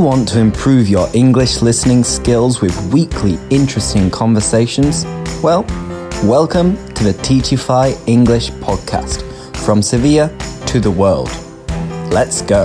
you want to improve your English listening skills with weekly interesting conversations? Well, welcome to the Teachify English podcast from Sevilla to the world. Let's go.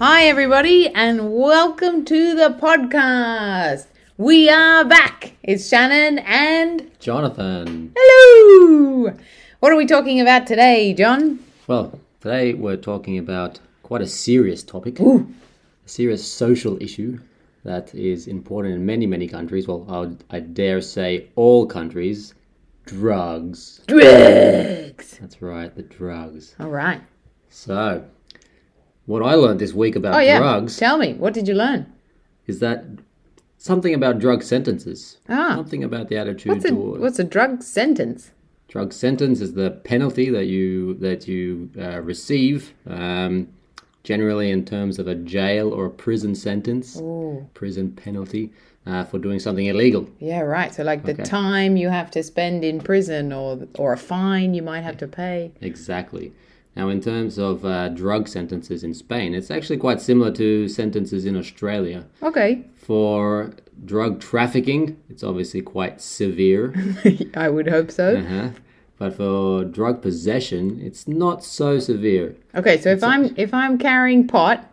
Hi, everybody, and welcome to the podcast. We are back. It's Shannon and Jonathan. hello. What are we talking about today, John? Well, today we're talking about quite a serious topic, Ooh. a serious social issue that is important in many, many countries. Well, I, would, I dare say all countries drugs. Drugs. That's right, the drugs. All right. So, what I learned this week about Oh, yeah. drugs Tell me, what did you learn? is that something about drug sentences. Ah. Something about the attitude What's a, toward what's a drug sentence? drug sentence is the penalty that you that you uh, receive um, generally in terms of a jail or a prison sentence prison penalty uh, for doing something illegal Yeah, right. So, like the Okay. time you have to spend in prison or, or a fine you might have to pay. exactly now in terms of uh, drug sentences in spain it's actually quite similar to sentences in australia Okay. for drug trafficking it's obviously quite severe I would hope so. uh-huh. But for drug possession it's not so severe Okay, so if I'm if I'm carrying pot,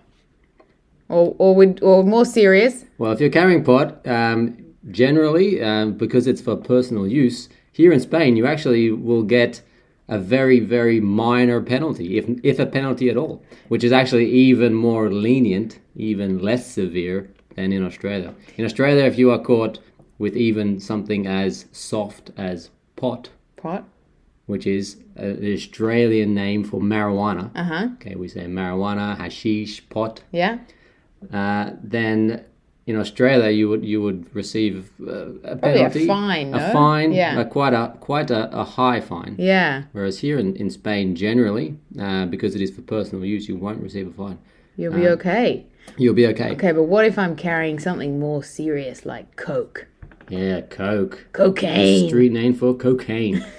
or or would or more serious, Well, if you're carrying pot, um, generally, um, because it's for personal use, here in Spain, you actually will get a very, very minor penalty, if, if a penalty at all, which is actually even more lenient, even less severe than in Australia. In Australia, if you are caught with even something as soft as pot, pot. Which is uh, the Australian name for marijuana, Uh huh. okay, we say marijuana, hashish, pot, Yeah. uh, then in Australia you would you would receive uh, a Probably a penalty, fine, a no? fine, Yeah. a quite a quite a, a high fine. Yeah. Whereas here in, in Spain, generally, uh, because it is for personal use, you won't receive a fine. You'll be okay. You'll be okay. Okay, but what if I'm carrying something more serious like coke, Yeah, coke, cocaine? street name for cocaine.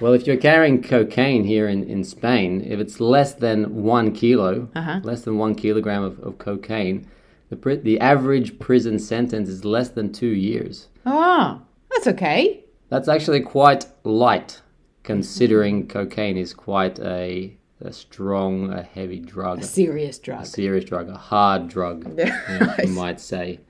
well, if you're carrying cocaine here in, in Spain, if it's less than one kilo, Uh-huh. less than one kilogram of, of cocaine, the pri- the average prison sentence is less than two years. Oh, that's okay. That's actually quite light, considering cocaine is quite a, a strong, a heavy drug, Serious drug. a serious drug, a hard drug, Yeah, you might say.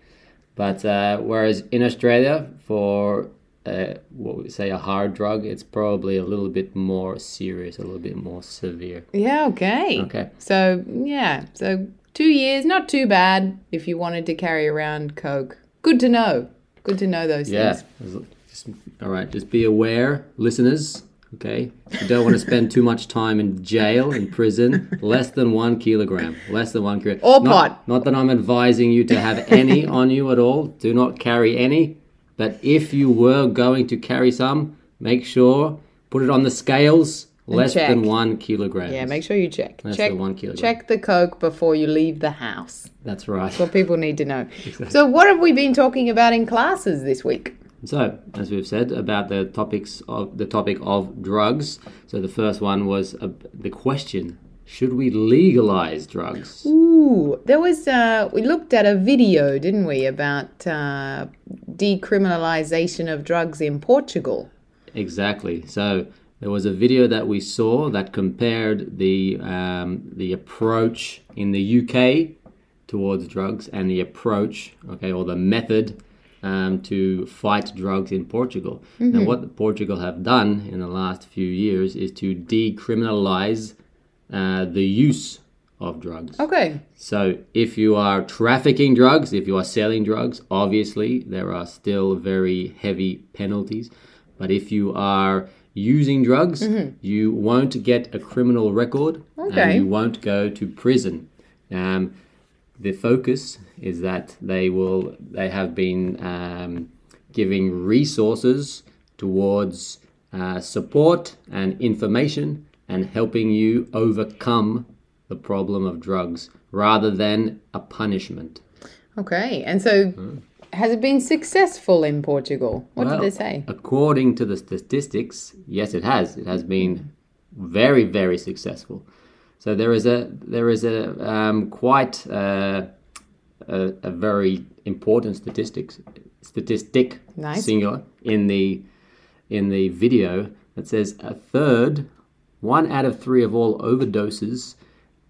But uh, whereas in Australia, for uh, what we say a hard drug, it's probably a little bit more serious, a little bit more severe. Yeah. Okay. Okay. So yeah. So two years, not too bad if you wanted to carry around coke. Good to know. Good to know those Yeah. things. Just, all right. Just be aware, listeners. Okay. You don't want to spend too much time in jail, in prison. Less than one kilogram. Less than one kilogram. Or not, pot. Not that I'm advising you to have any on you at all. Do not carry any. But if you were going to carry some, make sure put it on the scales. Less check. than one kilogram. Yeah. Make sure you check. Less check than one kilogram. Check the coke before you leave the house. That's right. That's what people need to know. So, what have we been talking about in classes this week? So, as we've said about the topics of the topic of drugs. So, the first one was uh, the question: Should we legalize drugs? Ooh, there was. Uh, we looked at a video, didn't we, about uh, decriminalization of drugs in Portugal. Exactly. So, there was a video that we saw that compared the um, the approach in the UK towards drugs and the approach, okay, or the method um, to fight drugs in Portugal. Now, what Portugal have done in the last few years is to decriminalize uh, the use of drugs. Okay. So, if you are trafficking drugs, if you are selling drugs, obviously there are still very heavy penalties. But if you are using drugs, you won't get a criminal record Okay. and you won't go to prison. Um, the focus is that they will they have been um, giving resources towards uh, support and information and helping you overcome the problem of drugs rather than a punishment. Okay. And so, has it been successful in Portugal? What Well, did they say? According to the statistics, yes, it has. It has been very, very successful. So there is a there is a um, quite uh, a, a very important statistics statistic Nice. singular in the in the video that says a third, one out of three of all overdoses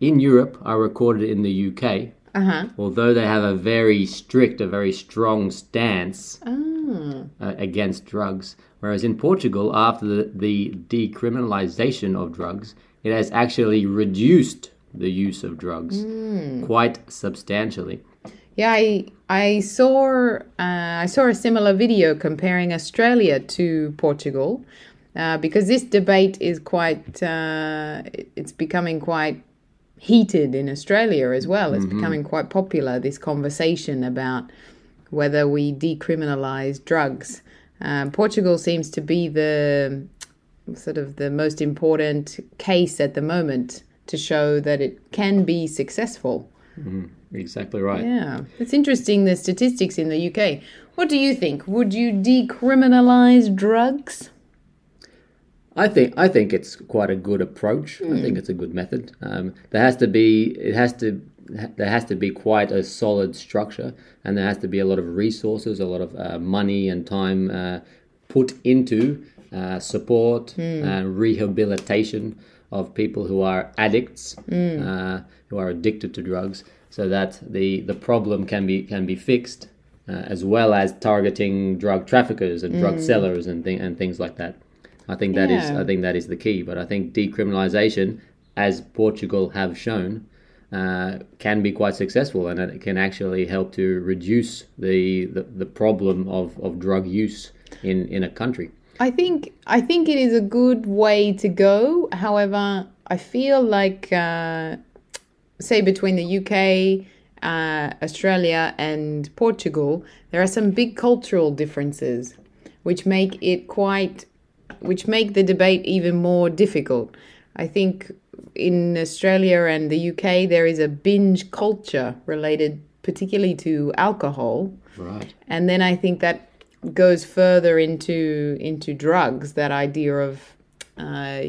in Europe are recorded in the UK. Uh huh. Although they have a very strict, a very strong stance Oh. uh, against drugs. Whereas in Portugal, after the, the decriminalization of drugs, it has actually reduced the use of drugs quite substantially. Yeah, I I saw uh, I saw a similar video comparing Australia to Portugal, uh, because this debate is quite uh, it's becoming quite heated in Australia as well. It's becoming quite popular. This conversation about whether we decriminalize drugs. Um, Portugal seems to be the sort of the most important case at the moment to show that it can be successful. Exactly right. Yeah, it's interesting the statistics in the UK. What do you think? Would you decriminalize drugs? I think I think it's quite a good approach. I think it's a good method. Um, there has to be it has to there has to be quite a solid structure, and there has to be a lot of resources, a lot of uh, money and time uh, put into uh, support and rehabilitation of people who are addicts, uh, who are addicted to drugs, so that the the problem can be can be fixed, uh, as well as targeting drug traffickers and drug sellers and thing and things like that. I think that is Yeah. I think that is the key. But I think decriminalization, as Portugal have shown, uh, can be quite successful, and it can actually help to reduce the the, the problem of, of drug use in, in a country. I think I think it is a good way to go. However, I feel like uh, say between the UK, uh, Australia, and Portugal, there are some big cultural differences, which make it quite, which make the debate even more difficult. I think in Australia and the UK there is a binge culture related particularly to alcohol. Right. And then I think that goes further into into drugs. That idea of uh,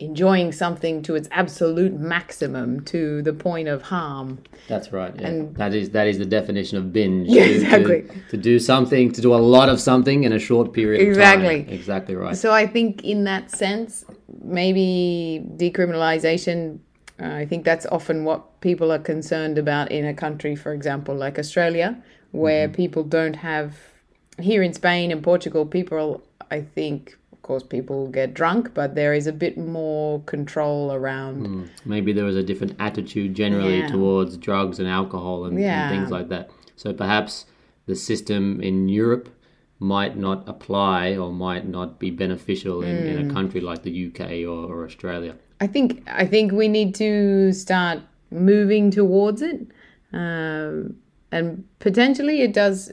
enjoying something to its absolute maximum to the point of harm. That's right. Yeah. And- that is that is the definition of binge. Yeah, to- to- exactly. To, do something, to do a lot of something in a short period Exactly. of time. Exactly right. So I think in that sense, maybe decriminalization. Uh, I think that's often what people are concerned about in a country, for example, like Australia, where people don't have. Here in Spain and Portugal, people, I think, of course, people get drunk, but there is a bit more control around. Maybe there was a different attitude generally Yeah. towards drugs and alcohol and, and things like that. So perhaps the system in Europe might not apply or might not be beneficial in, in Hmm. a country like the UK or, or Australia. I think I think we need to start moving towards it, um, and potentially it does,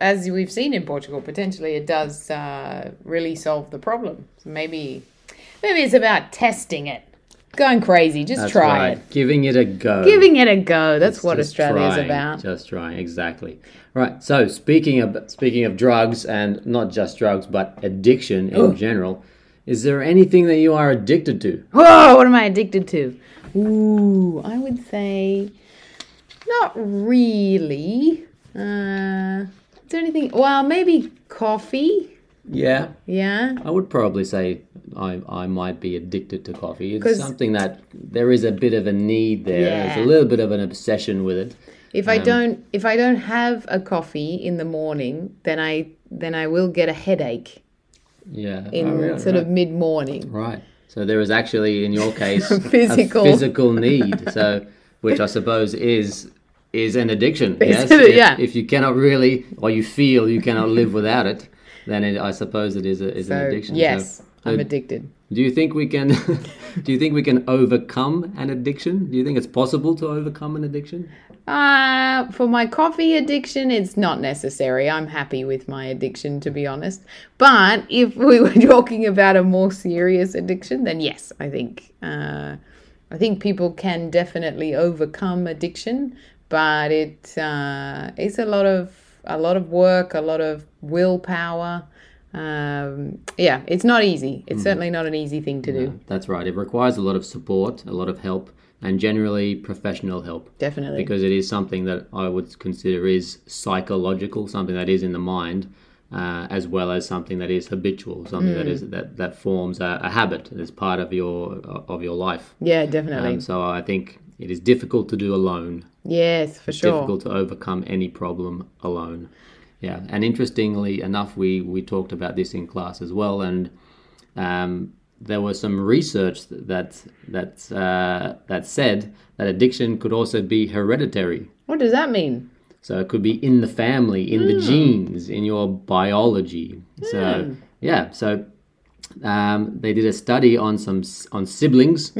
as we've seen in Portugal. Potentially it does uh, really solve the problem. So maybe maybe it's about testing it, going crazy. Just That's try right. it, Giving it a go. giving it a go. That's what Australia is about. Just trying, exactly. Right. So speaking of speaking of drugs, and not just drugs, but addiction in general, is there anything that you are addicted to? Oh, what am I addicted to? Ooh, I would say not really. Uh, is there anything? Well, maybe coffee. Yeah, Yeah. I would probably say I, I might be addicted to coffee. It's something that there is a bit of a need there. There's Yeah. a little bit of an obsession with it. If I um, don't, if I don't have a coffee in the morning, then I then I will get a headache Yeah. in Oh, really? sort right. of mid morning. Right. So there is actually, in your case, Physical. a physical need. So, which I suppose is is an addiction. yes. If, Yeah. if you cannot really, or you feel you cannot live without it, then it, I suppose it is a is an addiction. yes, So, I'm so addicted. do you think we can? do you think we can overcome an addiction? Do you think it's possible to overcome an addiction? Uh, for my coffee addiction, it's not necessary. I'm happy with my addiction, to be honest. But if we were talking about a more serious addiction, then yes, I think uh, I think people can definitely overcome addiction. But it uh, it's a lot of a lot of work, a lot of willpower. Um, yeah, it's not easy. It's certainly not an easy thing to do. That's right. It requires a lot of support, a lot of help, and generally professional help. Definitely. Because it is something that I would consider is psychological, something that is in the mind, uh, as well as something that is habitual, something that is that, that forms a, a habit as part of your of your life. yeah, definitely. Um, so I think it is difficult to do alone. yes, for sure. difficult to overcome any problem alone. Yeah, and interestingly enough, we we talked about this in class as well, and um, there was some research that that uh, that said that addiction could also be hereditary. What does that mean? So it could be in the family, in the genes, in your biology. So yeah, so um, they did a study on some on siblings,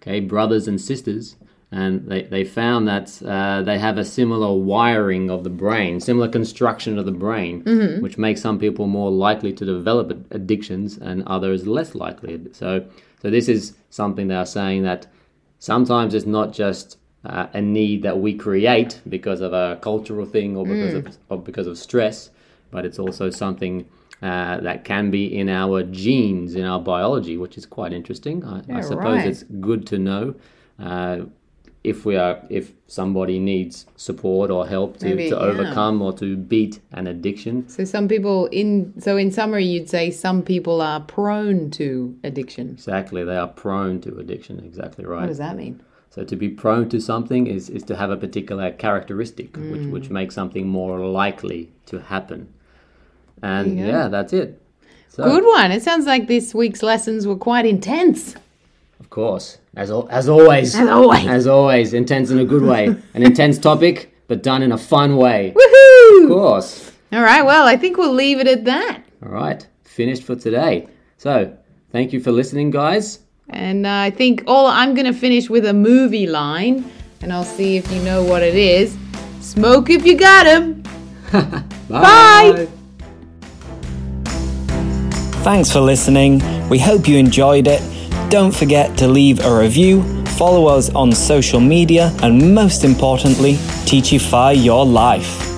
okay, brothers and sisters, and they, they found that uh, they have a similar wiring of the brain, similar construction of the brain, which makes some people more likely to develop addictions and others less likely. So so this is something they are saying that sometimes it's not just uh, a need that we create because of a cultural thing or because of or because of stress, but it's also something uh, that can be in our genes, in our biology, which is quite interesting. I, I suppose right. it's good to know. Uh, if we are, if somebody needs support or help to, Maybe, to yeah. overcome or to beat an addiction, So some people in so in summary you'd say some people are prone to addiction. exactly, they are prone to addiction. Exactly right. What does that mean? So to be prone to something is, is to have a particular characteristic which, Mm. which makes something more likely to happen. And go. yeah, that's it. So, Good one. It sounds like this week's lessons were quite intense. Of course, as al- as always, As always. as always, intense in a good way, an intense topic, but done in a fun way. Woohoo! Of course. All right, well, I think we'll leave it at that. All right, finished for today. So thank you for listening, guys. And uh, I think all I'm going to finish with a movie line, and I'll see if you know what it is. Smoke if you got 'em. Bye. Thanks for listening. We hope you enjoyed it. Don't forget to leave a review, follow us on social media, and most importantly, Teachify your life.